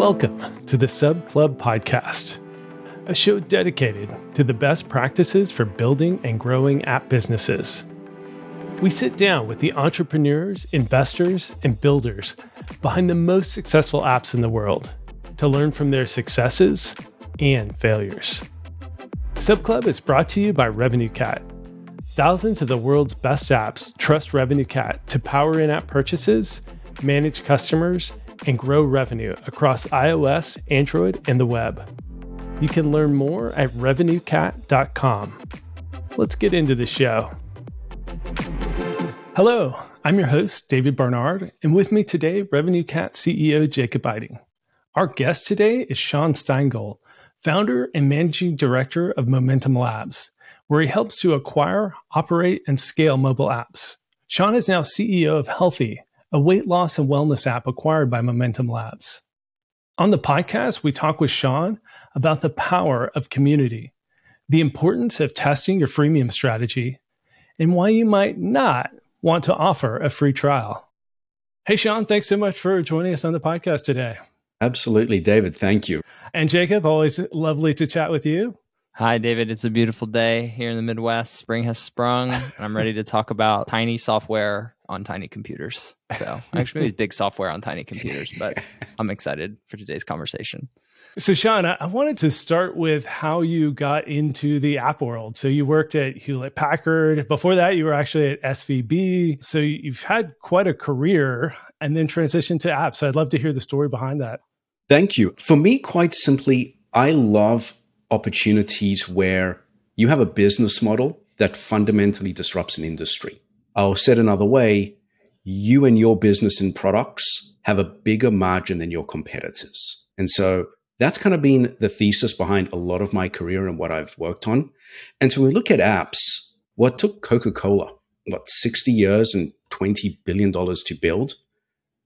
Welcome to the Sub Club Podcast, a show dedicated to the best practices for building and growing app businesses. We sit down with the entrepreneurs, investors, and builders behind the most successful apps in the world to learn from their successes and failures. Sub Club is brought to you by RevenueCat. Thousands of the world's best apps trust RevenueCat to power in app purchases, manage customers, and grow revenue across iOS, Android, and the web. You can learn more at revenuecat.com. Let's get into the show. Hello, I'm your host, David Barnard, and with me today, RevenueCat CEO Jacob Eiting. Our guest today is Shaun Steingold, founder and managing director of Momentum Labs, where he helps to acquire, operate, and scale mobile apps. Shaun is now CEO of Healthi, a weight loss and wellness app acquired by Momentum Labs. On the podcast, we talk with Shaun about the power of community, the importance of testing your freemium strategy, and why you might not want to offer a free trial. Hey, Shaun, thanks so much for joining us on the podcast today. Absolutely, David. Thank you. And Jacob, always lovely to chat with you. Hi, David. It's a beautiful day here in the Midwest. Spring has sprung, and I'm ready to talk about tiny software on tiny computers. So, actually, maybe big software on tiny computers, but I'm excited for today's conversation. So, Shaun, I wanted to start with how you got into the app world. So, you worked at Hewlett Packard. Before that, you were actually at SVB. So, you've had quite a career and then transitioned to apps. So, I'd love to hear the story behind that. Thank you. For me, quite simply, I love opportunities where you have a business model that fundamentally disrupts an industry. I'll say it another way you and your business and products have a bigger margin than your competitors. And so that's kind of been the thesis behind a lot of my career and what I've worked on. And so when we look at apps, what took Coca Cola, what, 60 years and $20 billion to build?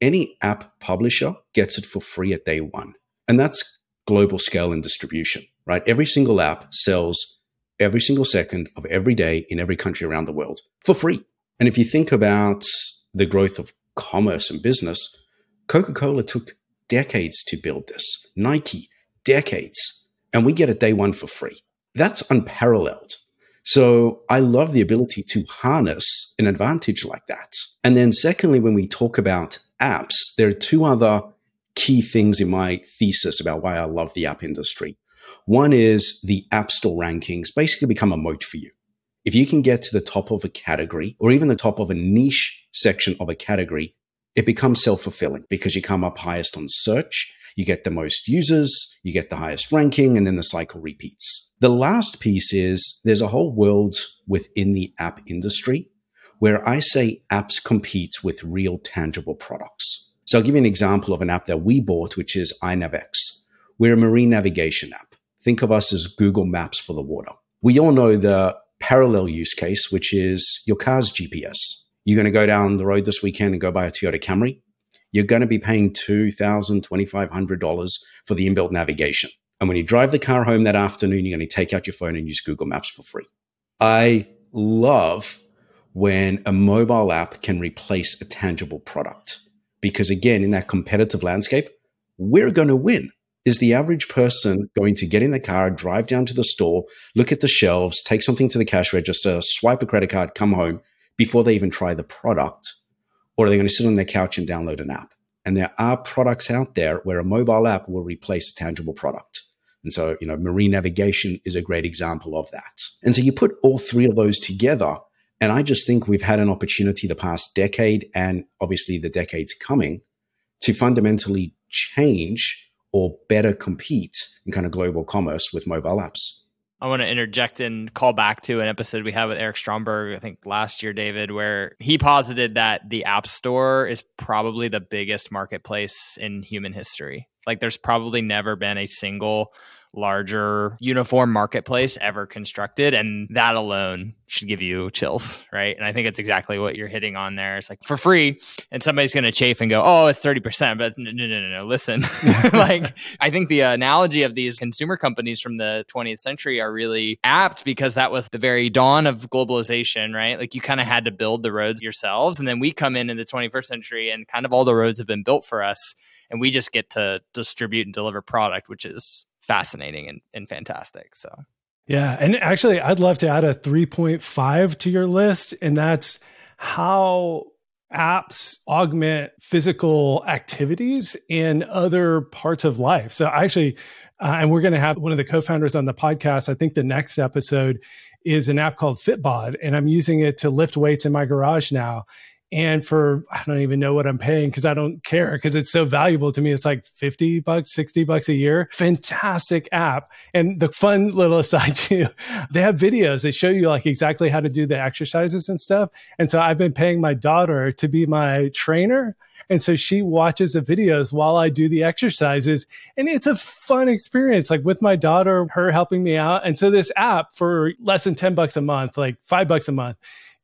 Any app publisher gets it for free at day one. And that's global scale and distribution, right? Every single app sells every single second of every day in every country around the world for free. And if you think about the growth of commerce and business, Coca Cola took decades to build this, Nike, decades, and we get it day one for free. That's unparalleled. So I love the ability to harness an advantage like that. And then, secondly, when we talk about apps, there are two other key things in my thesis about why I love the app industry. One is the App Store rankings basically become a moat for you. If you can get to the top of a category or even the top of a niche section of a category, it becomes self fulfilling because you come up highest on search, you get the most users, you get the highest ranking, and then the cycle repeats. The last piece is there's a whole world within the app industry where I say apps compete with real tangible products. So I'll give you an example of an app that we bought, which is iNavX. We're a marine navigation app. Think of us as Google Maps for the water. We all know the parallel use case, which is your car's GPS. You're going to go down the road this weekend and go buy a Toyota Camry. You're going to be paying $2,000, $2,500 for the inbuilt navigation. And when you drive the car home that afternoon, you're going to take out your phone and use Google Maps for free. I love when a mobile app can replace a tangible product. Because again, in that competitive landscape, we're going to win is the average person going to get in the car, drive down to the store, look at the shelves, take something to the cash register, swipe a credit card, come home before they even try the product? Or are they going to sit on their couch and download an app? And there are products out there where a mobile app will replace a tangible product. And so, you know, marine navigation is a great example of that. And so you put all three of those together. And I just think we've had an opportunity the past decade and obviously the decades coming to fundamentally change or better compete in kind of global commerce with mobile apps. I want to interject and call back to an episode we had with Eric Stromberg, I think last year, David, where he posited that the App Store is probably the biggest marketplace in human history. Like, there's probably never been a single larger uniform marketplace ever constructed. And that alone should give you chills, right? And I think it's exactly what you're hitting on there. It's like for free, and somebody's going to chafe and go, oh, it's 30%. But no, no, no, no, listen. like, I think the analogy of these consumer companies from the 20th century are really apt because that was the very dawn of globalization, right? Like, you kind of had to build the roads yourselves. And then we come in in the 21st century, and kind of all the roads have been built for us and we just get to distribute and deliver product, which is fascinating and, and fantastic. So yeah. And actually, I'd love to add a 3.5 to your list, and that's how apps augment physical activities in other parts of life. So, actually, uh, and we're going to have one of the co founders on the podcast. I think the next episode is an app called Fitbod, and I'm using it to lift weights in my garage now. And for, I don't even know what I'm paying because I don't care because it's so valuable to me. It's like 50 bucks, 60 bucks a year. Fantastic app. And the fun little aside too, they have videos. They show you like exactly how to do the exercises and stuff. And so I've been paying my daughter to be my trainer. And so she watches the videos while I do the exercises. And it's a fun experience, like with my daughter, her helping me out. And so this app for less than 10 bucks a month, like five bucks a month,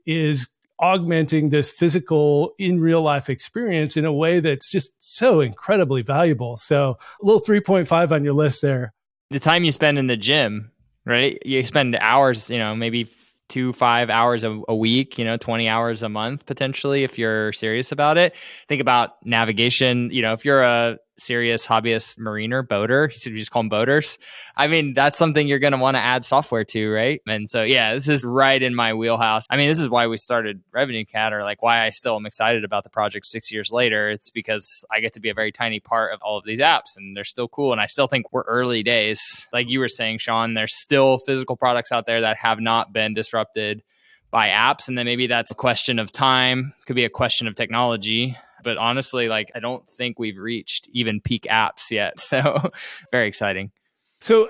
is augmenting this physical in real life experience in a way that's just so incredibly valuable. So, a little 3.5 on your list there. The time you spend in the gym, right? You spend hours, you know, maybe two five hours a, a, week you know 20 hours a month potentially if you're serious about it think about navigation you know if you're a serious hobbyist mariner boater. You just call them boaters. I mean, that's something you're going to want to add software to, right? And so, yeah, this is right in my wheelhouse. I mean, this is why we started RevenueCat, or like why I still am excited about the project six years later. It's because I get to be a very tiny part of all of these apps, and they're still cool. And I still think we're early days, like you were saying, Shaun. There's still physical products out there that have not been disrupted by apps and then maybe that's a question of time could be a question of technology but honestly, like I don't think we've reached even peak apps yet. So very exciting. So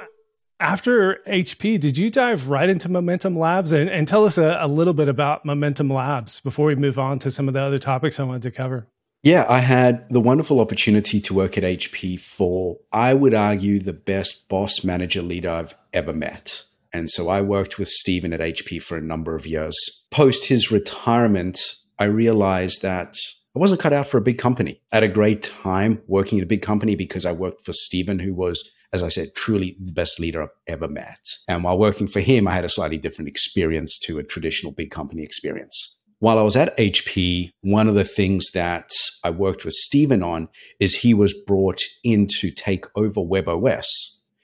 after HP, did you dive right into Momentum Labs and, and tell us a, a, little bit about Momentum Labs before we move on to some of the other topics I wanted to cover? Yeah, I had the wonderful opportunity to work at HP for, I would argue, the best boss manager leader I've ever met. And so I worked with Stephen at HP for a number of years. Post his retirement, I realized that I wasn't cut out for a big company. I had a great time working at a big company because I worked for Stephen, who was, as I said, truly the best leader I've ever met. And while working for him, I had a slightly different experience to a traditional big company experience. While I was at HP, one of the things that I worked with Stephen on is he was brought in to take over WebOS.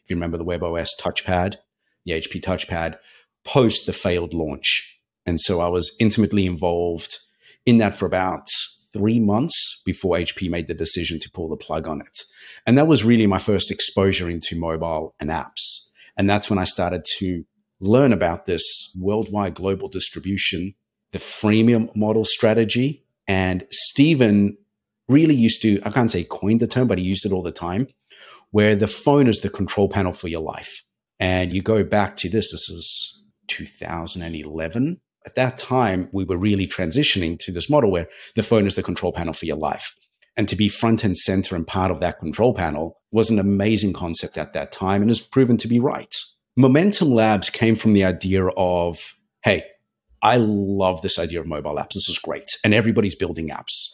If you remember the WebOS touchpad, the HP touchpad, post the failed launch. And so I was intimately involved in that for about three months before HP made the decision to pull the plug on it. And that was really my first exposure into mobile and apps. And that's when I started to learn about this worldwide global distribution, the freemium model strategy. And Stephen really used to, I can't say coined the term, but he used it all the time, where the phone is the control panel for your life. And you go back to this, this is 2011 at that time, we were really transitioning to this model where the phone is the control panel for your life. And to be front and center and part of that control panel was an amazing concept at that time and has proven to be right. Momentum Labs came from the idea of, hey, I love this idea of mobile apps. This is great. And everybody's building apps.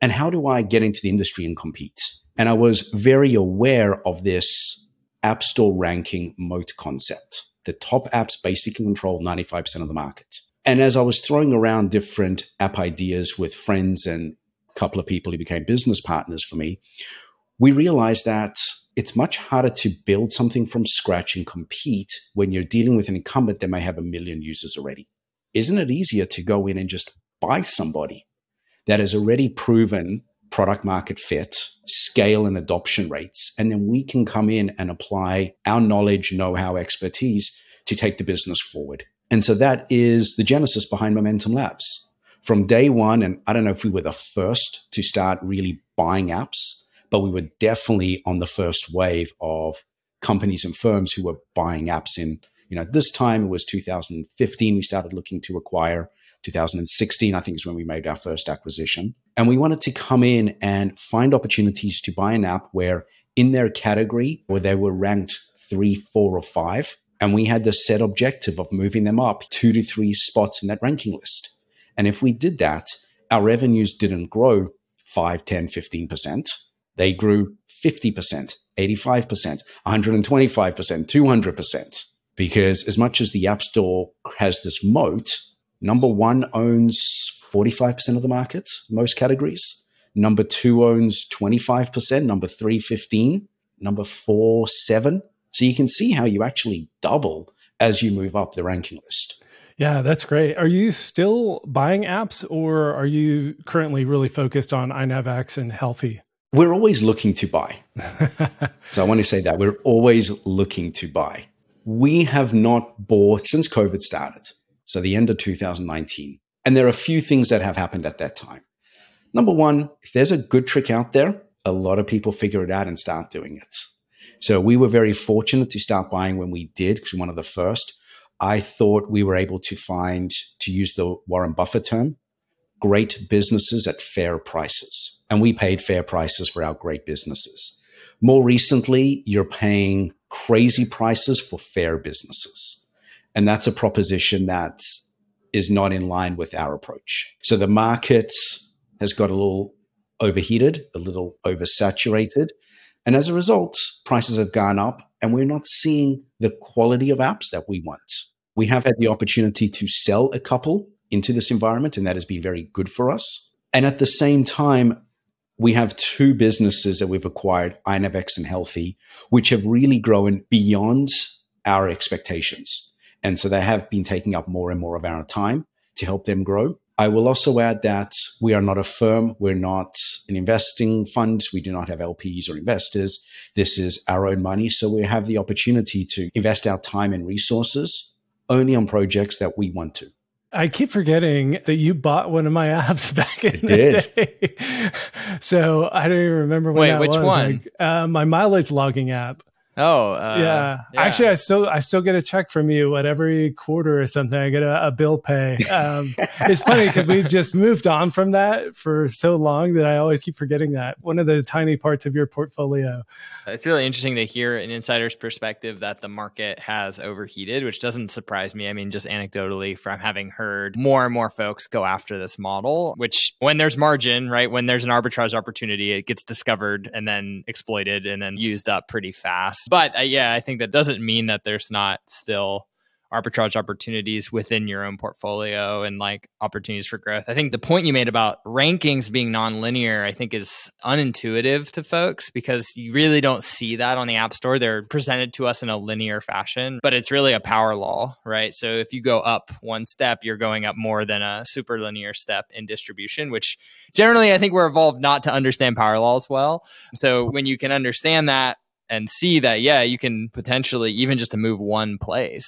And how do I get into the industry and compete? And I was very aware of this App Store ranking moat concept. The top apps basically control 95% of the market. And as I was throwing around different app ideas with friends and a couple of people who became business partners for me, we realized that it's much harder to build something from scratch and compete when you're dealing with an incumbent that may have a million users already. Isn't it easier to go in and just buy somebody that has already proven product market fit, scale, and adoption rates? And then we can come in and apply our knowledge, know how, expertise to take the business forward. And so that is the genesis behind Momentum Labs. From day one, and I don't know if we were the first to start really buying apps, but we were definitely on the first wave of companies and firms who were buying apps in, you know, this time it was 2015, we started looking to acquire. 2016, I think, is when we made our first acquisition. And we wanted to come in and find opportunities to buy an app where in their category, where they were ranked three, four, or five, and we had the set objective of moving them up two to three spots in that ranking list. And if we did that, our revenues didn't grow 5, 10, 15%. They grew 50%, 85%, 125%, 200%. Because as much as the App Store has this moat, number one owns 45% of the market, most categories. Number two owns 25%, number three, 15, number four, seven. So you can see how you actually double as you move up the ranking list. Yeah, that's great. Are you still buying apps or are you currently really focused on iNavX and Healthi? We're always looking to buy. so I want to say that we're always looking to buy. We have not bought since COVID started, so the end of 2019. And there are a few things that have happened at that time. Number one, if there's a good trick out there, a lot of people figure it out and start doing it. So we were very fortunate to start buying when we did, because we're one of the first. I thought we were able to find, to use the Warren Buffett term, great businesses at fair prices. And we paid fair prices for our great businesses. More recently, you're paying crazy prices for fair businesses. And that's a proposition that is not in line with our approach. So the market has got a little overheated, a little oversaturated. And as a result, prices have gone up and we're not seeing the quality of apps that we want. We have had the opportunity to sell a couple into this environment, and that has been very good for us. And at the same time, we have two businesses that we've acquired, iNavX and Healthi, which have really grown beyond our expectations. And so they have been taking up more and more of our time to help them grow. I will also add that we are not a firm. We're not an investing fund. We do not have LPs or investors. This is our own money. So we have the opportunity to invest our time and resources only on projects that we want to. I keep forgetting that you bought one of my apps back in I the did. day. so I don't even remember when Wait, that which was. one? Like, uh, my mileage logging app. Oh, uh, yeah. Actually, I still I still get a check from you at every quarter or something. I get a, a bill pay. Um, it's funny because we've just moved on from that for so long that I always keep forgetting that one of the tiny parts of your portfolio. It's really interesting to hear an insider's perspective that the market has overheated, which doesn't surprise me. I mean, just anecdotally from having heard more and more folks go after this model, which when there's margin, right, when there's an arbitrage opportunity, it gets discovered and then exploited and then used up pretty fast. But uh, yeah, I think that doesn't mean that there's not still arbitrage opportunities within your own portfolio and like opportunities for growth. I think the point you made about rankings being nonlinear, I think is unintuitive to folks because you really don't see that on the App Store. They're presented to us in a linear fashion, but it's really a power law, right? So if you go up one step, you're going up more than a super linear step in distribution, which generally I think we're evolved not to understand power laws well. So when you can understand that and see that, yeah, you can potentially even just to move one place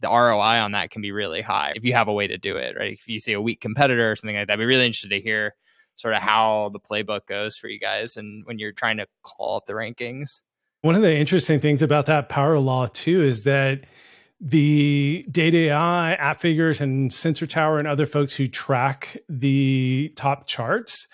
the ROI on that can be really high if you have a way to do it, right? If you see a weak competitor or something like that, I'd be really interested to hear sort of how the playbook goes for you guys and when you're trying to call up the rankings. One of the interesting things about that power law too is that the data AI, Appfigures, and Sensor Tower and other folks who track the top charts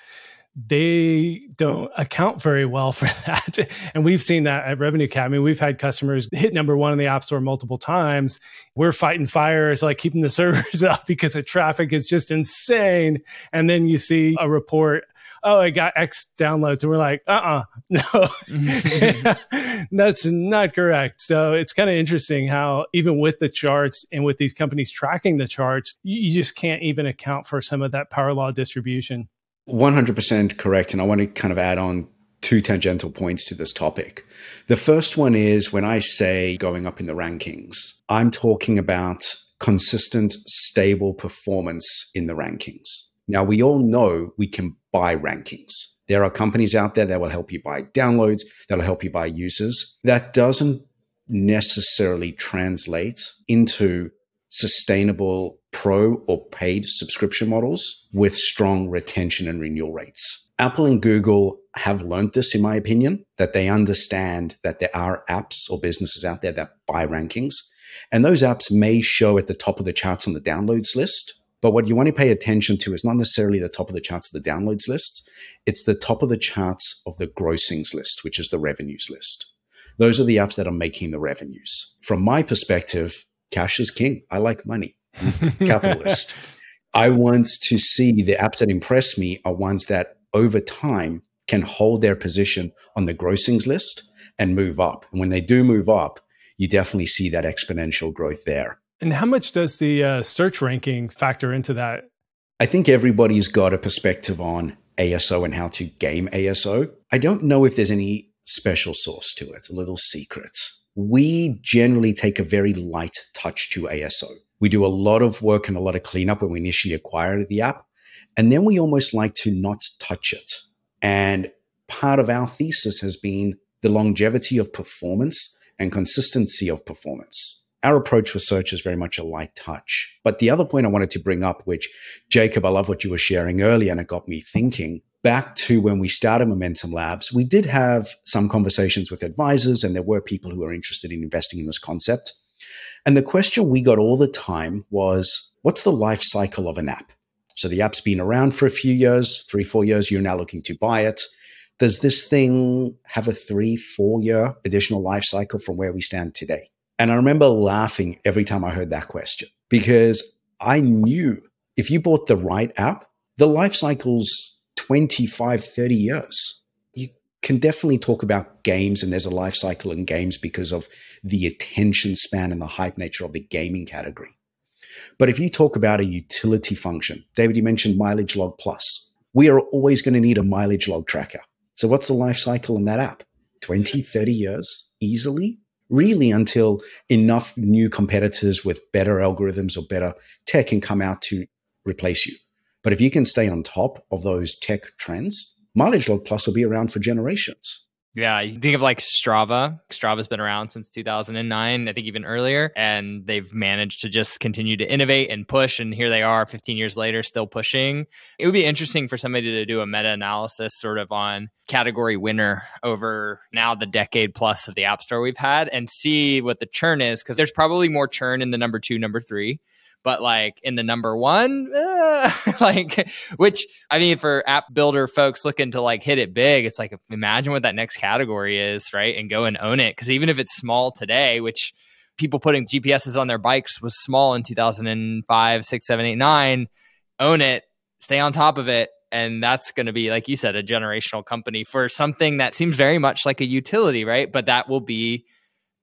they don't account very well for that. And we've seen that at RevenueCat. I mean, we've had customers hit number one in the App Store multiple times. We're fighting fires, like keeping the servers up because the traffic is just insane. And then you see a report, oh, it got X downloads. And we're like, uh uh no, that's not correct. So it's kind of interesting how, even with the charts and with these companies tracking the charts, you just can't even account for some of that power law distribution. 100% correct. And I want to kind of add on two tangential points to this topic. The first one is when I say going up in the rankings, I'm talking about consistent, stable performance in the rankings. Now, we all know we can buy rankings. There are companies out there that will help you buy downloads, that'll help you buy users. That doesn't necessarily translate into sustainable pro or paid subscription models with strong retention and renewal rates. Apple and Google have learned this, in my opinion, that they understand that there are apps or businesses out there that buy rankings. And those apps may show at the top of the charts on the downloads list. But what you want to pay attention to is not necessarily the top of the charts of the downloads list, it's the top of the charts of the grossings list, which is the revenues list. Those are the apps that are making the revenues. From my perspective, cash is king. I like money. capitalist. I want to see the apps that impress me are ones that over time can hold their position on the grossings list and move up. And when they do move up, you definitely see that exponential growth there. And how much does the uh, search rankings factor into that? I think everybody's got a perspective on ASO and how to game ASO. I don't know if there's any special source to it, a little secret. We generally take a very light touch to ASO. We do a lot of work and a lot of cleanup when we initially acquire the app. And then we almost like to not touch it. And part of our thesis has been the longevity of performance and consistency of performance. Our approach with search is very much a light touch. But the other point I wanted to bring up, which Jacob, I love what you were sharing earlier, and it got me thinking back to when we started Momentum Labs, we did have some conversations with advisors, and there were people who were interested in investing in this concept. And the question we got all the time was what's the life cycle of an app? So the app's been around for a few years, three, four years, you're now looking to buy it. Does this thing have a three, four year additional life cycle from where we stand today? And I remember laughing every time I heard that question because I knew if you bought the right app, the life cycle's 25, 30 years. Can definitely talk about games, and there's a life cycle in games because of the attention span and the hype nature of the gaming category. But if you talk about a utility function, David, you mentioned Mileage Log Plus. We are always going to need a mileage log tracker. So, what's the life cycle in that app? 20, 30 years easily? really until enough new competitors with better algorithms or better tech can come out to replace you. But if you can stay on top of those tech trends, Mileage Log Plus will be around for generations. Yeah, you think of like Strava. Strava's been around since 2009, I think even earlier, and they've managed to just continue to innovate and push. And here they are 15 years later, still pushing. It would be interesting for somebody to do a meta analysis sort of on category winner over now the decade plus of the App Store we've had and see what the churn is, because there's probably more churn in the number two, number three but like in the number one, uh, like which I mean, for app builder folks looking to like hit it big, it's like imagine what that next category is, right? And go and own it. Because even if it's small today, which people putting GPSs on their bikes was small in 2005, six, seven, eight, nine, own it, stay on top of it. And that's going to be, like you said, a generational company for something that seems very much like a utility, right? But that will be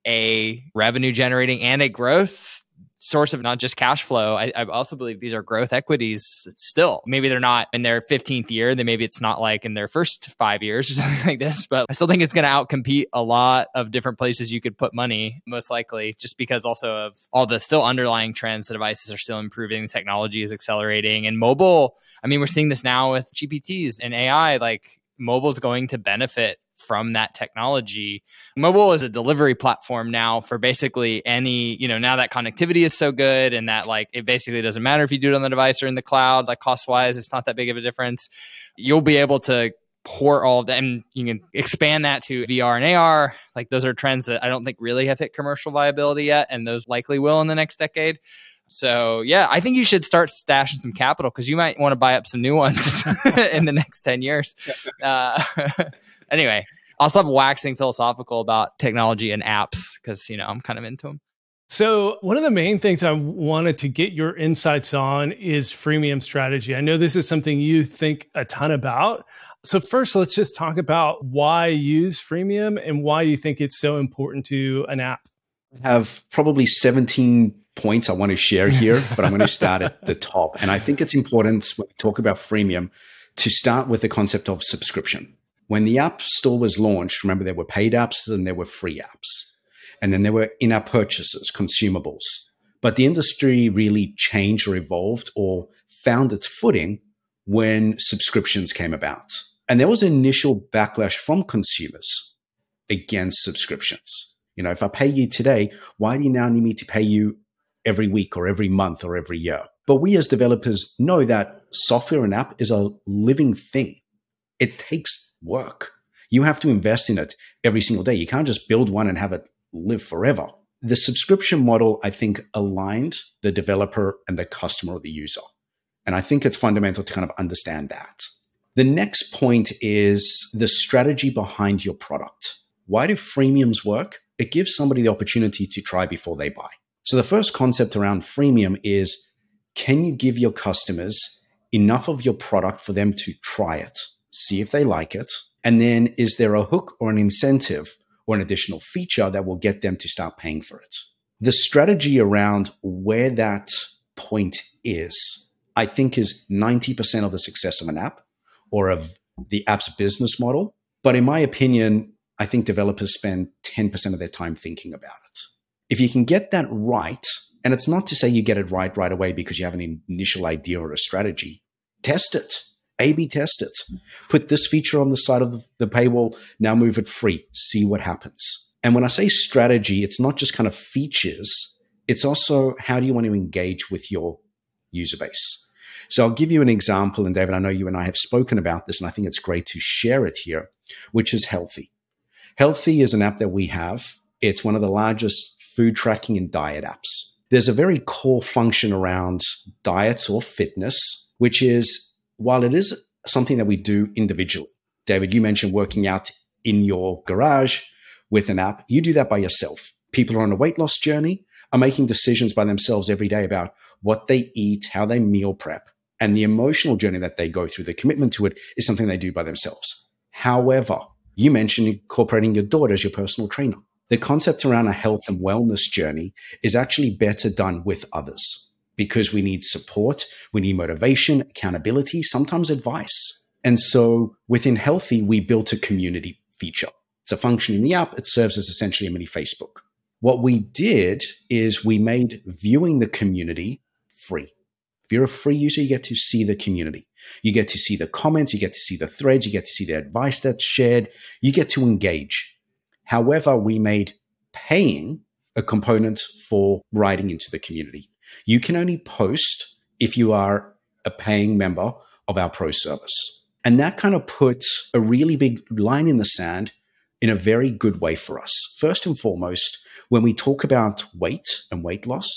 a revenue generating and a growth source of not just cash flow. I, I, also believe these are growth equities still. Maybe they're not in their 15th year. Then maybe it's not like in their first five years or something like this. But I still think it's going to outcompete a lot of different places you could put money, most likely, just because also of all the still underlying trends. The devices are still improving, technology is accelerating. And mobile, I mean, we're seeing this now with GPTs and AI. Like mobile is going to benefit from that technology. Mobile is a delivery platform now for basically any, you know, now that connectivity is so good and that like it basically doesn't matter if you do it on the device or in the cloud, like cost wise, it's not that big of a difference. You'll be able to port all of that and you can expand that to VR and AR. Like those are trends that I don't think really have hit commercial viability yet, and those likely will in the next decade. So yeah, I think you should start stashing some capital because you might want to buy up some new ones in the next ten years. Uh, anyway, I'll stop waxing philosophical about technology and apps because you know I'm kind of into them. So, one of the main things I wanted to get your insights on is freemium strategy. I know this is something you think a ton about. So, first, let's just talk about why use freemium and why you think it's so important to an app. I have probably 17 points I want to share here, but I'm going to start at the top. And I think it's important when we talk about freemium to start with the concept of subscription. When the App Store was launched, remember there were paid apps and there were free apps. And then there were in app purchases, consumables. But the industry really changed or evolved or found its footing when subscriptions came about. And there was an initial backlash from consumers against subscriptions. You know, if I pay you today, why do you now need me to pay you every week or every month or every year. But we as developers know that software and app is a living thing. It takes work. You have to invest in it every single day. You can't just build one and have it live forever. The subscription model, I think, aligned the developer and the customer or the user. And I think it's fundamental to kind of understand that. The next point is the strategy behind your product. Why do freemiums work? It gives somebody the opportunity to try before they buy. So the first concept around freemium is can you give your customers enough of your product for them to try it, see if they like it? And then is there a hook or an incentive or an additional feature that will get them to start paying for it? The strategy around where that point is, I think, is 90% of the success of an app or of the app's business model. But in my opinion, I think developers spend 10% of their time thinking about it. If you can get that right, and it's not to say you get it right right away because you have an initial idea or a strategy, test it. A B test it. Put this feature on the side of the paywall, now move it free, see what happens. And when I say strategy, it's not just kind of features, it's also how do you want to engage with your user base. So I'll give you an example. And David, I know you and I have spoken about this, and I think it's great to share it here, which is Healthi. Healthi is an app that we have. It's one of the largest food tracking and diet apps. There's a very core function around diets or fitness, which is while it is something that we do individually, David, you mentioned working out in your garage with an app. You do that by yourself. People are on a weight loss journey, are making decisions by themselves every day about what they eat, how they meal prep, and the emotional journey that they go through, the commitment to it is something they do by themselves. However, you mentioned incorporating your daughter as your personal trainer. The concept around a health and wellness journey is actually better done with others because we need support, we need motivation, accountability, sometimes advice. And so within Healthi, we built a community feature. It's a function in the app. It serves as essentially a mini Facebook. What we did is we made viewing the community free. If you're a free user, you get to see the community. You get to see the comments, you get to see the threads, you get to see the advice that's shared, you get to engage. However, we made paying a component for writing into the community. You can only post if you are a paying member of our pro service. And that kind of puts a really big line in the sand in a very good way for us. First and foremost, when we talk about weight and weight loss,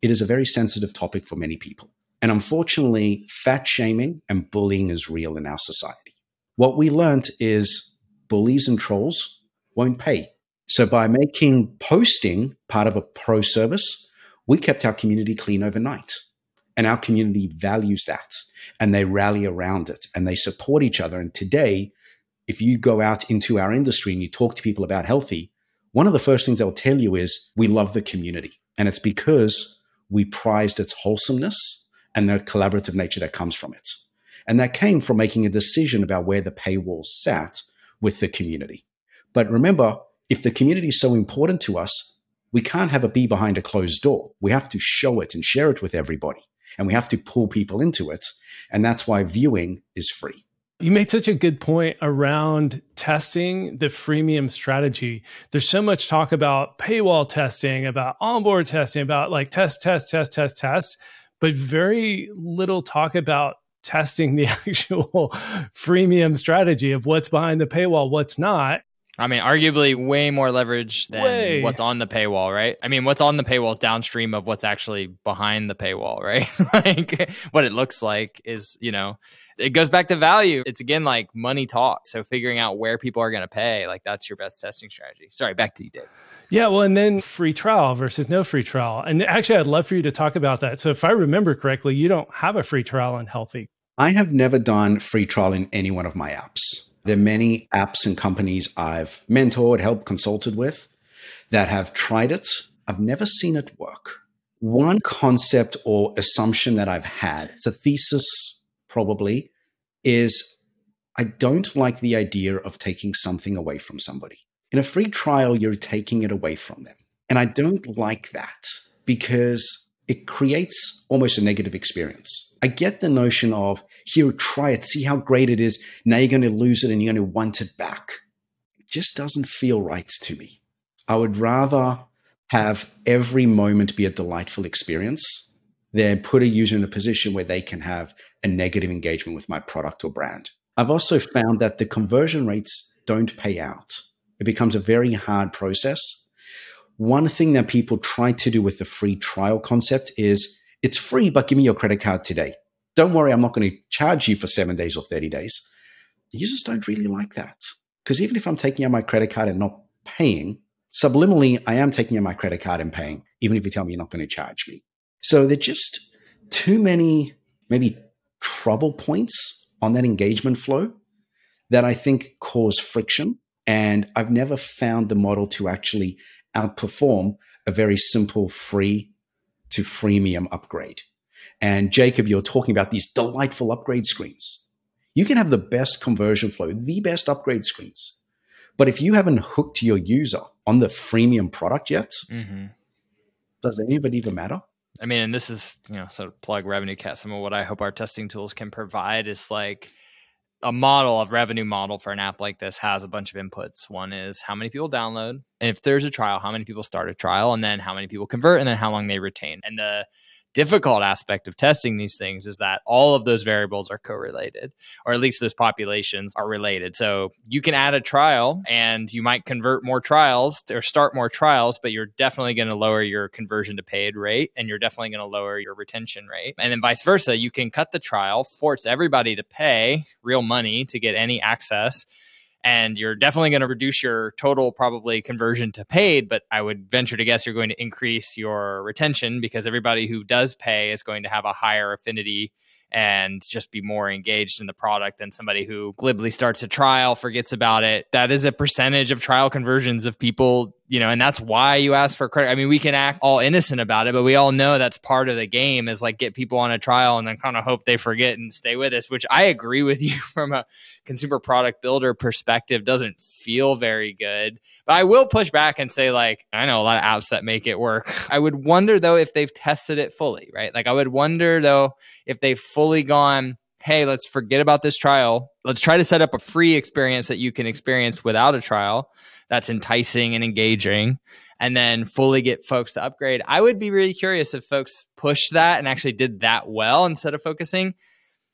it is a very sensitive topic for many people. And unfortunately, fat shaming and bullying is real in our society. What we learned is bullies and trolls won't pay. So by making posting part of a pro service, we kept our community clean overnight. And our community values that and they rally around it and they support each other. And today, if you go out into our industry and you talk to people about Healthi, one of the first things they'll tell you is we love the community. And it's because we prized its wholesomeness and the collaborative nature that comes from it. And that came from making a decision about where the paywall sat with the community. But remember, if the community is so important to us, we can't have a be behind a closed door. We have to show it and share it with everybody. And we have to pull people into it. And that's why viewing is free. You made such a good point around testing the freemium strategy. There's so much talk about paywall testing, about onboard testing, about like test, test, test, test, test but very little talk about testing the actual freemium strategy of what's behind the paywall, what's not. I mean, arguably way more leverage than way. what's on the paywall, right? I mean, what's on the paywall is downstream of what's actually behind the paywall, right? like what it looks like is, you know, it goes back to value. It's again like money talk. So figuring out where people are going to pay, like that's your best testing strategy. Sorry, back to you, Dave. Yeah, well, and then free trial versus no free trial. And actually, I'd love for you to talk about that. So, if I remember correctly, you don't have a free trial on Healthi. I have never done free trial in any one of my apps. There are many apps and companies I've mentored, helped, consulted with that have tried it. I've never seen it work. One concept or assumption that I've had, it's a thesis probably, is I don't like the idea of taking something away from somebody. In a free trial, you're taking it away from them. And I don't like that because it creates almost a negative experience. I get the notion of here, try it, see how great it is. Now you're going to lose it and you're going to want it back. It just doesn't feel right to me. I would rather have every moment be a delightful experience than put a user in a position where they can have a negative engagement with my product or brand. I've also found that the conversion rates don't pay out. It becomes a very hard process. One thing that people try to do with the free trial concept is it's free, but give me your credit card today. Don't worry, I'm not going to charge you for seven days or 30 days. Users don't really like that. Because even if I'm taking out my credit card and not paying, subliminally, I am taking out my credit card and paying, even if you tell me you're not going to charge me. So there are just too many, maybe trouble points on that engagement flow that I think cause friction and I've never found the model to actually outperform a very simple free to freemium upgrade. And Jacob, you're talking about these delightful upgrade screens. You can have the best conversion flow, the best upgrade screens. But if you haven't hooked your user on the freemium product yet, mm-hmm. does any of it even matter? I mean, and this is, you know, sort of plug RevenueCat. Some of what I hope our testing tools can provide is like a model of revenue model for an app like this has a bunch of inputs. One is how many people download. And if there's a trial, how many people start a trial, and then how many people convert, and then how long they retain. And the difficult aspect of testing these things is that all of those variables are correlated, or at least those populations are related. So you can add a trial and you might convert more trials or start more trials, but you're definitely going to lower your conversion to paid rate and you're definitely going to lower your retention rate. And then vice versa, you can cut the trial, force everybody to pay real money to get any access and you're definitely going to reduce your total probably conversion to paid but i would venture to guess you're going to increase your retention because everybody who does pay is going to have a higher affinity and just be more engaged in the product than somebody who glibly starts a trial, forgets about it. That is a percentage of trial conversions of people, you know, and that's why you ask for credit. I mean, we can act all innocent about it, but we all know that's part of the game is like get people on a trial and then kind of hope they forget and stay with us, which I agree with you from a consumer product builder perspective doesn't feel very good. But I will push back and say, like, I know a lot of apps that make it work. I would wonder though if they've tested it fully, right? Like, I would wonder though if they've fully gone, hey, let's forget about this trial. Let's try to set up a free experience that you can experience without a trial that's enticing and engaging, and then fully get folks to upgrade. I would be really curious if folks pushed that and actually did that well instead of focusing.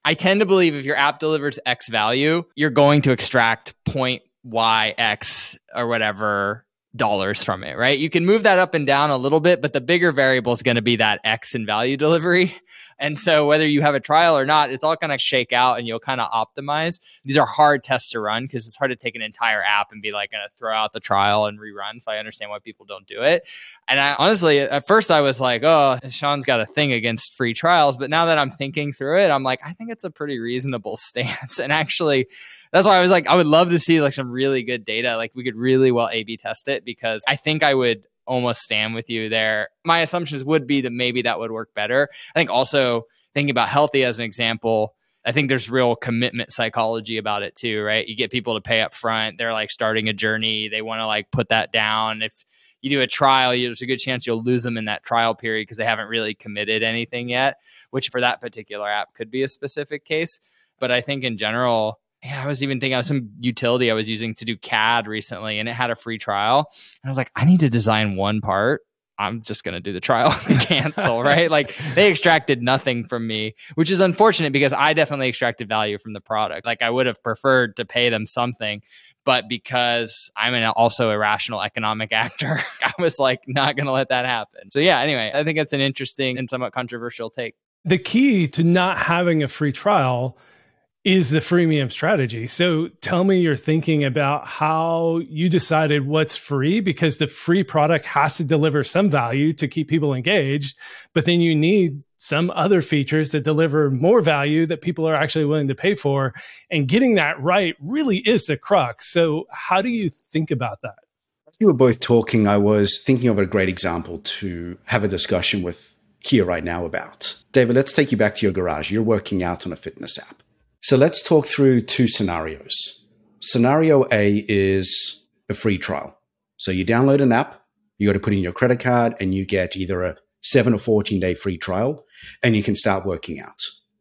I tend to believe if your app delivers X value, you're going to extract point Y X or whatever dollars from it, right? You can move that up and down a little bit, but the bigger variable is going to be that X in value delivery. And so whether you have a trial or not, it's all going to shake out and you'll kind of optimize. These are hard tests to run because it's hard to take an entire app and be like going to throw out the trial and rerun. So I understand why people don't do it. And I honestly, at first I was like, oh, Shaun's got a thing against free trials. But now that I'm thinking through it, I'm like, I think it's a pretty reasonable stance. And actually, that's why I was like, I would love to see like some really good data. Like we could really well A B test it because I think I would almost stand with you there. My assumptions would be that maybe that would work better. I think also thinking about Healthi as an example, I think there's real commitment psychology about it too, right? You get people to pay up front. They're like starting a journey. They want to like put that down. If you do a trial, there's a good chance you'll lose them in that trial period because they haven't really committed anything yet, which for that particular app could be a specific case. But I think in general, yeah, I was even thinking of some utility I was using to do CAD recently, and it had a free trial. And I was like, I need to design one part. I'm just going to do the trial and cancel, right? Like they extracted nothing from me, which is unfortunate because I definitely extracted value from the product. Like I would have preferred to pay them something, but because I'm an also a rational economic actor, I was like not going to let that happen. So yeah, anyway, I think it's an interesting and somewhat controversial take. The key to not having a free trial is the freemium strategy. So tell me your thinking about how you decided what's free because the free product has to deliver some value to keep people engaged, but then you need some other features that deliver more value that people are actually willing to pay for. And getting that right really is the crux. So how do you think about that? As you were both talking, I was thinking of a great example to have a discussion with here right now about. David, let's take you back to your garage. You're working out on a fitness app so let's talk through two scenarios. Scenario A is a free trial. So you download an app, you got to put in your credit card, and you get either a seven or 14 day free trial, and you can start working out.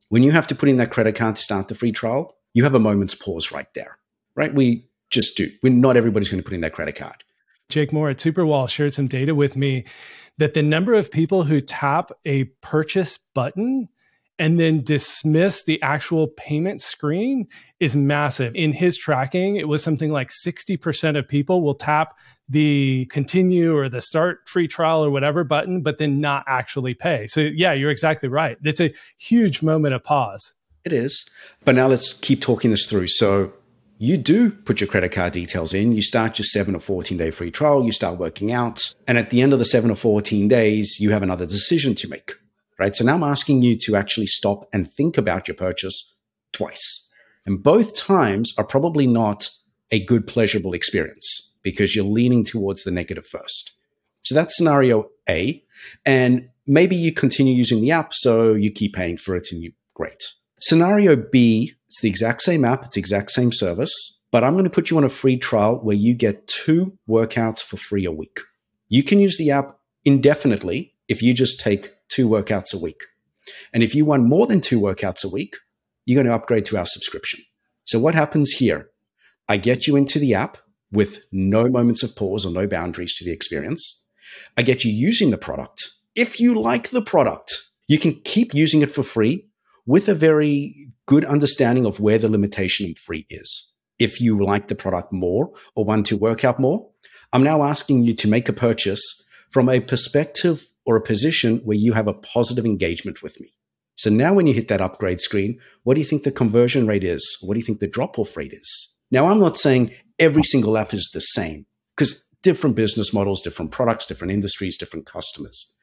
When you have to put in that credit card to start the free trial, you have a moment's pause right there, right? We just do. We're not everybody's going to put in that credit card. Jake Mor at Superwall shared some data with me that the number of people who tap a purchase button and then dismiss the actual payment screen is massive. In his tracking, it was something like 60% of people will tap the continue or the start free trial or whatever button, but then not actually pay. So, yeah, you're exactly right. It's a huge moment of pause. It is. But now let's keep talking this through. So, you do put your credit card details in. You start your seven or 14 day free trial. You start working out. And at the end of the seven or 14 days, you have another decision to make right? So now I'm asking you to actually stop and think about your purchase twice. And both times are probably not a good, pleasurable experience because you're leaning towards the negative first. So that's scenario A. And maybe you continue using the app, so you keep paying for it and you great. Scenario B, it's the exact same app, it's the exact same service, but I'm going to put you on a free trial where you get two workouts for free a week. You can use the app indefinitely if you just take two workouts a week. And if you want more than two workouts a week, you're going to upgrade to our subscription. So what happens here? I get you into the app with no moments of pause or no boundaries to the experience. I get you using the product. If you like the product, you can keep using it for free with a very good understanding of where the limitation of free is. If you like the product more or want to work out more, I'm now asking you to make a purchase from a perspective or a position where you have a positive engagement with me. So now when you hit that upgrade screen, what do you think the conversion rate is? What do you think the drop off rate is? Now, I'm not saying every single app is the same because different business models, different products, different industries, different customers.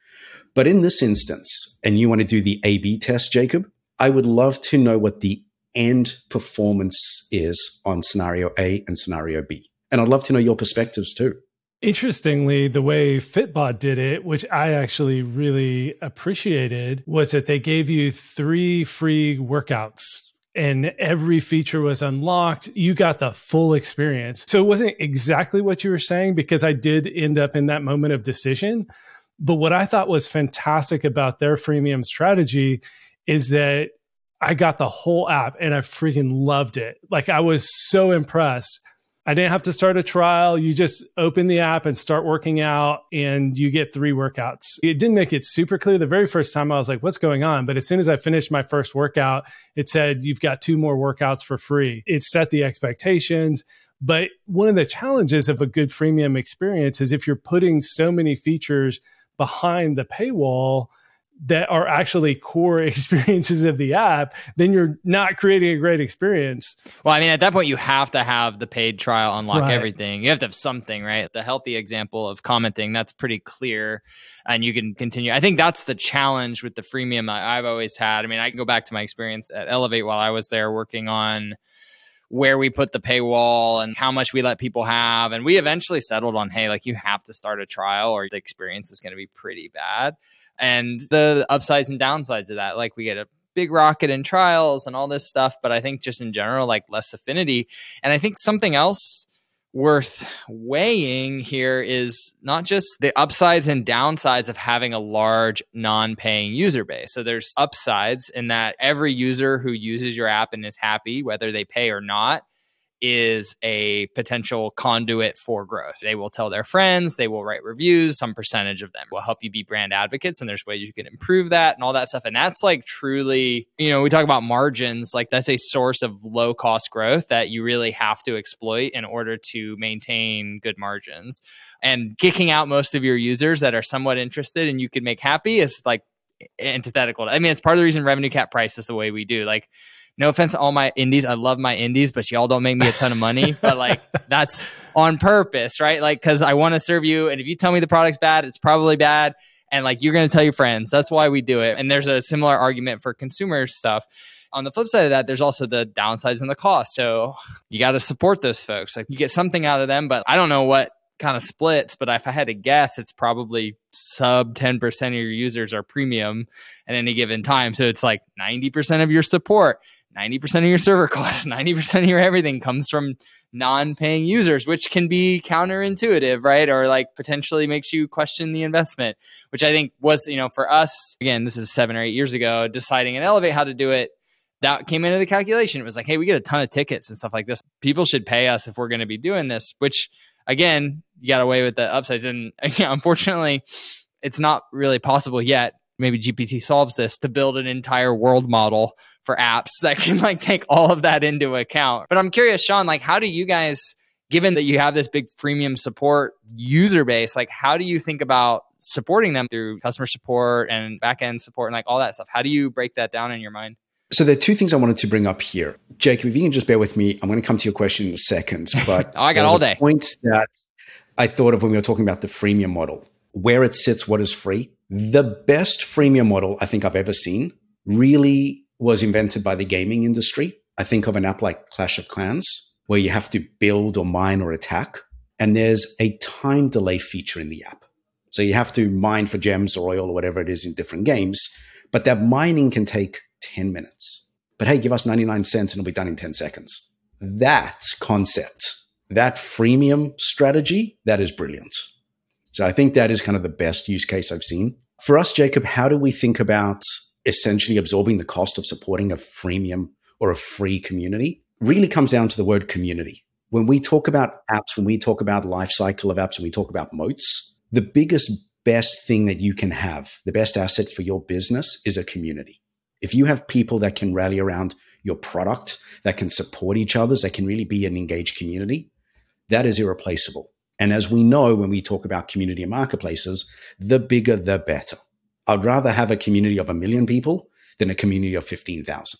But in this instance, and you want to do the A B test, Jacob, I would love to know what the end performance is on scenario A and scenario B. And I'd love to know your perspectives too. Interestingly, the way Fitbod did it, which I actually really appreciated, was that they gave you three free workouts and every feature was unlocked. You got the full experience. So it wasn't exactly what you were saying because I did end up in that moment of decision. But what I thought was fantastic about their freemium strategy is that I got the whole app and I freaking loved it. Like I was so impressed I didn't have to start a trial. You just open the app and start working out, and you get three workouts. It didn't make it super clear the very first time. I was like, what's going on? But as soon as I finished my first workout, it said, you've got two more workouts for free. It set the expectations. But one of the challenges of a good freemium experience is if you're putting so many features behind the paywall, that are actually core experiences of the app, then you're not creating a great experience. Well, I mean, at that point, you have to have the paid trial unlock right. everything. You have to have something, right? The Healthi example of commenting, that's pretty clear. And you can continue. I think that's the challenge with the freemium I've always had. I mean, I can go back to my experience at Elevate while I was there working on where we put the paywall and how much we let people have. And we eventually settled on, hey, like you have to start a trial or the experience is going to be pretty bad and the upsides and downsides of that. Like we get a big rocket in trials and all this stuff, but I think just in general, like less affinity. And I think something else worth weighing here is not just the upsides and downsides of having a large non-paying user base. So there's upsides in that every user who uses your app and is happy whether they pay or not is a potential conduit for growth. They will tell their friends, they will write reviews, some percentage of them will help you be brand advocates, and there's ways you can improve that and all that stuff. And that's like truly, you know, we talk about margins, like that's a source of low cost growth that you really have to exploit in order to maintain good margins. And kicking out most of your users that are somewhat interested and you can make happy is like antithetical. I mean, it's part of the reason RevenueCat price is the way we do. Like, no offense to all my indies. I love my indies, but y'all don't make me a ton of money. but like that's on purpose, right? Like, cause I want to serve you. And if you tell me the product's bad, it's probably bad. And like you're going to tell your friends. That's why we do it. And there's a similar argument for consumer stuff. On the flip side of that, there's also the downsides and the cost. So you got to support those folks. Like you get something out of them, but I don't know what kind of splits, but if I had to guess, it's probably sub 10% of your users are premium at any given time. So it's like 90% of your support. 90% of your server costs, 90% of your everything comes from non-paying users, which can be counterintuitive, right? Or like potentially makes you question the investment, which I think was, you know, for us, again, this is seven or eight years ago, deciding and Elevate how to do it. That came into the calculation. It was like, hey, we get a ton of tickets and stuff like this. People should pay us if we're going to be doing this, which again, you got away with the upsides. And unfortunately, it's not really possible yet. Maybe GPT solves this to build an entire world model for apps that can like take all of that into account. But I'm curious, Shaun, like how do you guys, given that you have this big premium support user base, like how do you think about supporting them through customer support and backend support and like all that stuff? How do you break that down in your mind? So there are two things I wanted to bring up here. Jacob, if you can just bear with me, I'm going to come to your question in a second. But oh, I got all day. point that I thought of when we were talking about the freemium model, where it sits, what is free. The best freemium model I think I've ever seen really was invented by the gaming industry. I think of an app like Clash of Clans, where you have to build or mine or attack. And there's a time delay feature in the app. So you have to mine for gems or oil or whatever it is in different games. But that mining can take 10 minutes. but hey, give us 99 cents and it'll be done in 10 seconds. That concept, that freemium strategy, that is brilliant. So I think that is kind of the best use case I've seen. For us, Jacob, how do we think about essentially absorbing the cost of supporting a freemium or a free community? Really comes down to the word community. When we talk about apps, when we talk about life cycle of apps, when we talk about moats, the biggest, best thing that you can have, the best asset for your business is a community. If you have people that can rally around your product, that can support each other, that can really be an engaged community, that is irreplaceable. And as we know, when we talk about community and marketplaces, the bigger, the better. I'd rather have a community of a million people than a community of 15,000.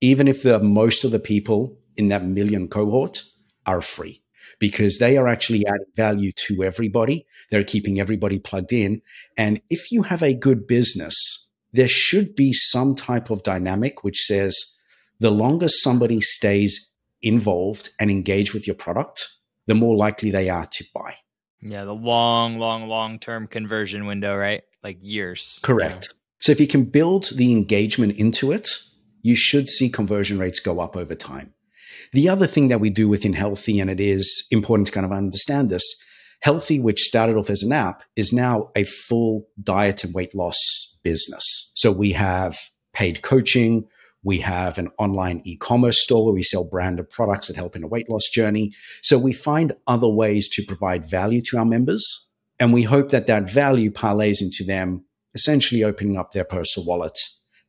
Even if the most of the people in that million cohort are free because they are actually adding value to everybody. They're keeping everybody plugged in. And if you have a good business, there should be some type of dynamic which says the longer somebody stays involved and engaged with your product, the more likely they are to buy. Yeah, the long, long, long term conversion window, right? Like years. Correct. Yeah. So if you can build the engagement into it, you should see conversion rates go up over time. The other thing that we do within Healthi, and it is important to kind of understand this, Healthi, which started off as an app, is now a full diet and weight loss business. So we have paid coaching, we have an online e commerce store where we sell branded products that help in a weight loss journey. So we find other ways to provide value to our members. And we hope that that value parlays into them essentially opening up their personal wallet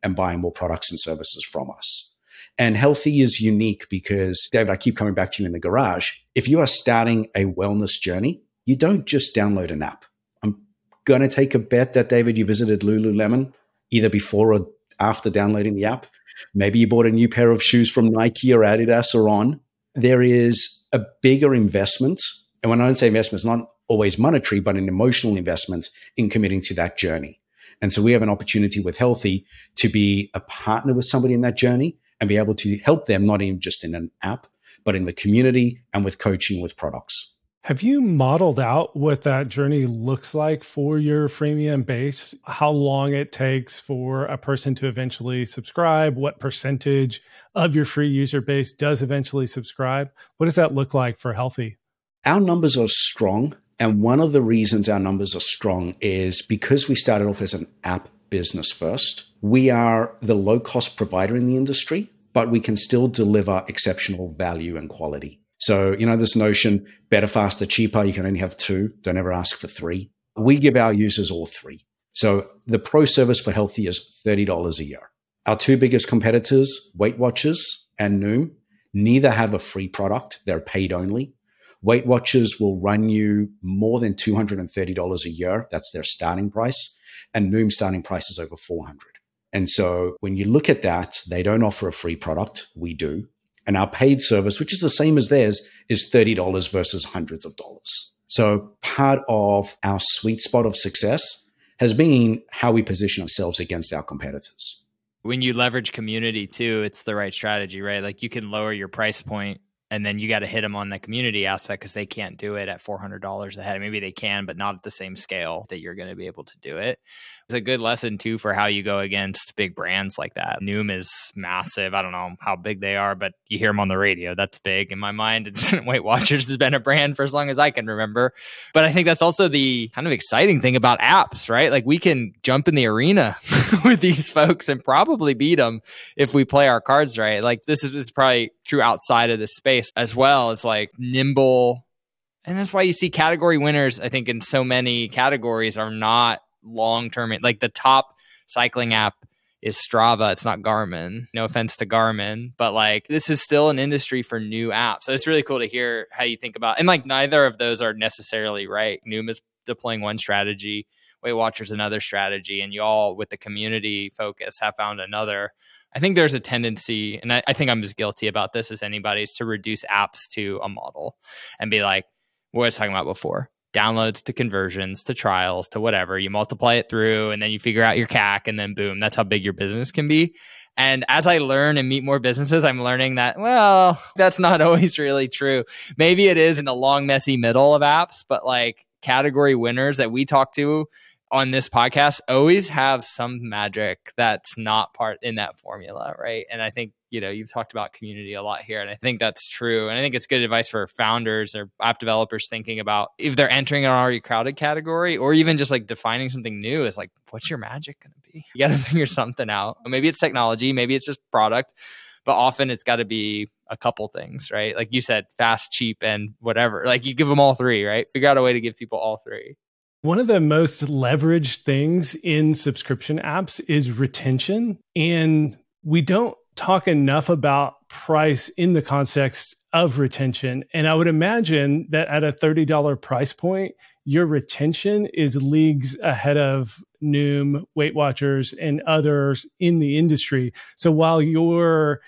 and buying more products and services from us. And Healthi is unique because, David, I keep coming back to you in the garage. If you are starting a wellness journey, you don't just download an app. I'm going to take a bet that, David, you visited Lululemon either before or after downloading the app. Maybe you bought a new pair of shoes from Nike or Adidas or on. There is a bigger investment. And when I don't say investment, it's not always monetary, but an emotional investment in committing to that journey. And so we have an opportunity with Healthi to be a partner with somebody in that journey and be able to help them not even just in an app, but in the community and with coaching with products. Have you modeled out what that journey looks like for your freemium base? How long it takes for a person to eventually subscribe? What percentage of your free user base does eventually subscribe? What does that look like for Healthi? Our numbers are strong. And one of the reasons our numbers are strong is because we started off as an app business first, we are the low cost provider in the industry, but we can still deliver exceptional value and quality. So, you know, this notion better, faster, cheaper, you can only have two. Don't ever ask for three. We give our users all three. So the pro service for Healthi is $30 a year. Our two biggest competitors, Weight Watchers and Noom, neither have a free product. They're paid only. Weight Watchers will run you more than $230 a year. That's their starting price. And Noom starting price is over 400. And so when you look at that, they don't offer a free product. We do. And our paid service, which is the same as theirs, is $30 versus hundreds of dollars. So part of our sweet spot of success has been how we position ourselves against our competitors. When you leverage community too, it's the right strategy, right? Like you can lower your price point and then you got to hit them on the community aspect because they can't do it at $400 a head. Maybe they can, but not at the same scale that you're going to be able to do it. It's a good lesson too for how you go against big brands like that. Noom is massive. I don't know how big they are, but you hear them on the radio. That's big in my mind. It's, Weight Watchers has been a brand for as long as I can remember. But I think that's also the kind of exciting thing about apps, right? Like we can jump in the arena with these folks and probably beat them if we play our cards right. Like this is, is probably true outside of this space as well. It's like nimble and that's why you see category winners i think in so many categories are not long term. Like the top cycling app is Strava. It's not Garmin. No offense to Garmin, but like this is still an industry for new apps. So it's really cool to hear how you think about. And like neither of those are necessarily right. Noom is deploying one strategy. Weight Watchers another strategy, and you all with the community focus have found another. I think there's a tendency, and I, I think I'm as guilty about this as anybody, is to reduce apps to a model and be like, what I was talking about before downloads to conversions to trials to whatever. You multiply it through and then you figure out your CAC and then boom, that's how big your business can be. And as I learn and meet more businesses, I'm learning that, well, that's not always really true. Maybe it is in the long, messy middle of apps, but like category winners that we talk to on this podcast always have some magic that's not part in that formula, right? And I think you know, you've talked about community a lot here. And I think that's true. And I think it's good advice for founders or app developers thinking about if they're entering an already crowded category or even just like defining something new is like, what's your magic going to be? You got to figure something out. Maybe it's technology, maybe it's just product, but often it's got to be a couple things, right? Like you said, fast, cheap, and whatever. Like you give them all three, right? Figure out a way to give people all three. One of the most leveraged things in subscription apps is retention. And we don't talk enough about price in the context of retention. And I would imagine that at a $30 price point, your retention is leagues ahead of Noom, Weight Watchers, and others in the industry. So while your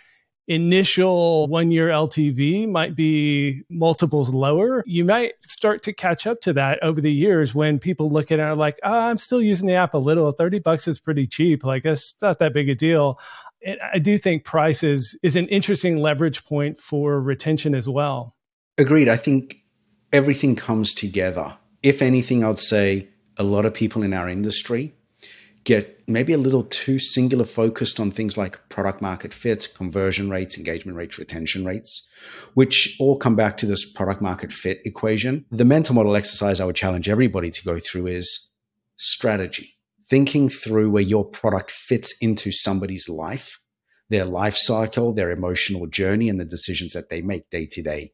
initial one year LTV might be multiples lower, you might start to catch up to that over the years when people look at it and are like, oh, I'm still using the app a little. 30 bucks is pretty cheap. Like, that's not that big a deal. I do think price is, is an interesting leverage point for retention as well. Agreed. I think everything comes together. If anything, I'd say a lot of people in our industry get maybe a little too singular focused on things like product market fit, conversion rates, engagement rates, retention rates, which all come back to this product market fit equation. The mental model exercise I would challenge everybody to go through is strategy, thinking through where your product fits into somebody's life, their life cycle, their emotional journey, and the decisions that they make day to day.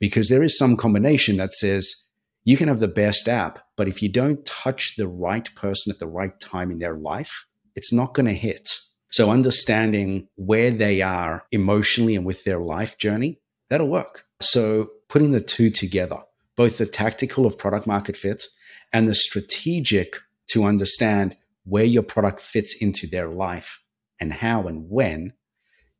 Because there is some combination that says, you can have the best app, but if you don't touch the right person at the right time in their life, it's not going to hit. So understanding where they are emotionally and with their life journey, that'll work. So putting the two together, both the tactical of product market fit and the strategic to understand where your product fits into their life and how and when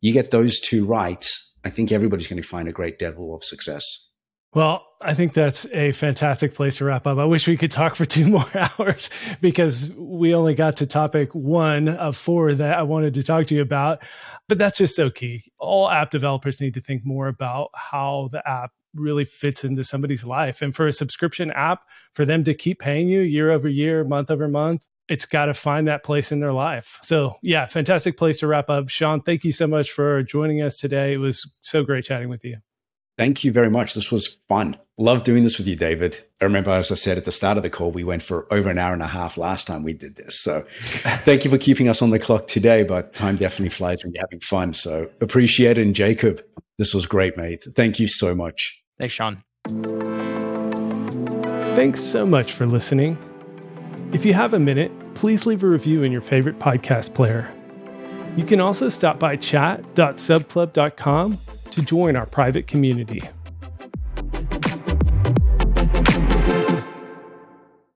you get those two right, I think everybody's going to find a great level of success. Well, I think that's a fantastic place to wrap up. I wish we could talk for two more hours because we only got to topic one of four that I wanted to talk to you about. But that's just so key. All app developers need to think more about how the app really fits into somebody's life. And for a subscription app, for them to keep paying you year over year, month over month, it's got to find that place in their life. So, yeah, fantastic place to wrap up. Shaun, thank you so much for joining us today. It was so great chatting with you. Thank you very much. This was fun. Love doing this with you, David. I remember, as I said at the start of the call, we went for over an hour and a half last time we did this. So thank you for keeping us on the clock today, but time definitely flies when you're having fun. So appreciate it. And Jacob, this was great, mate. Thank you so much. Thanks, Shaun. Thanks so much for listening. If you have a minute, please leave a review in your favorite podcast player. You can also stop by chat.subclub.com to join our private community.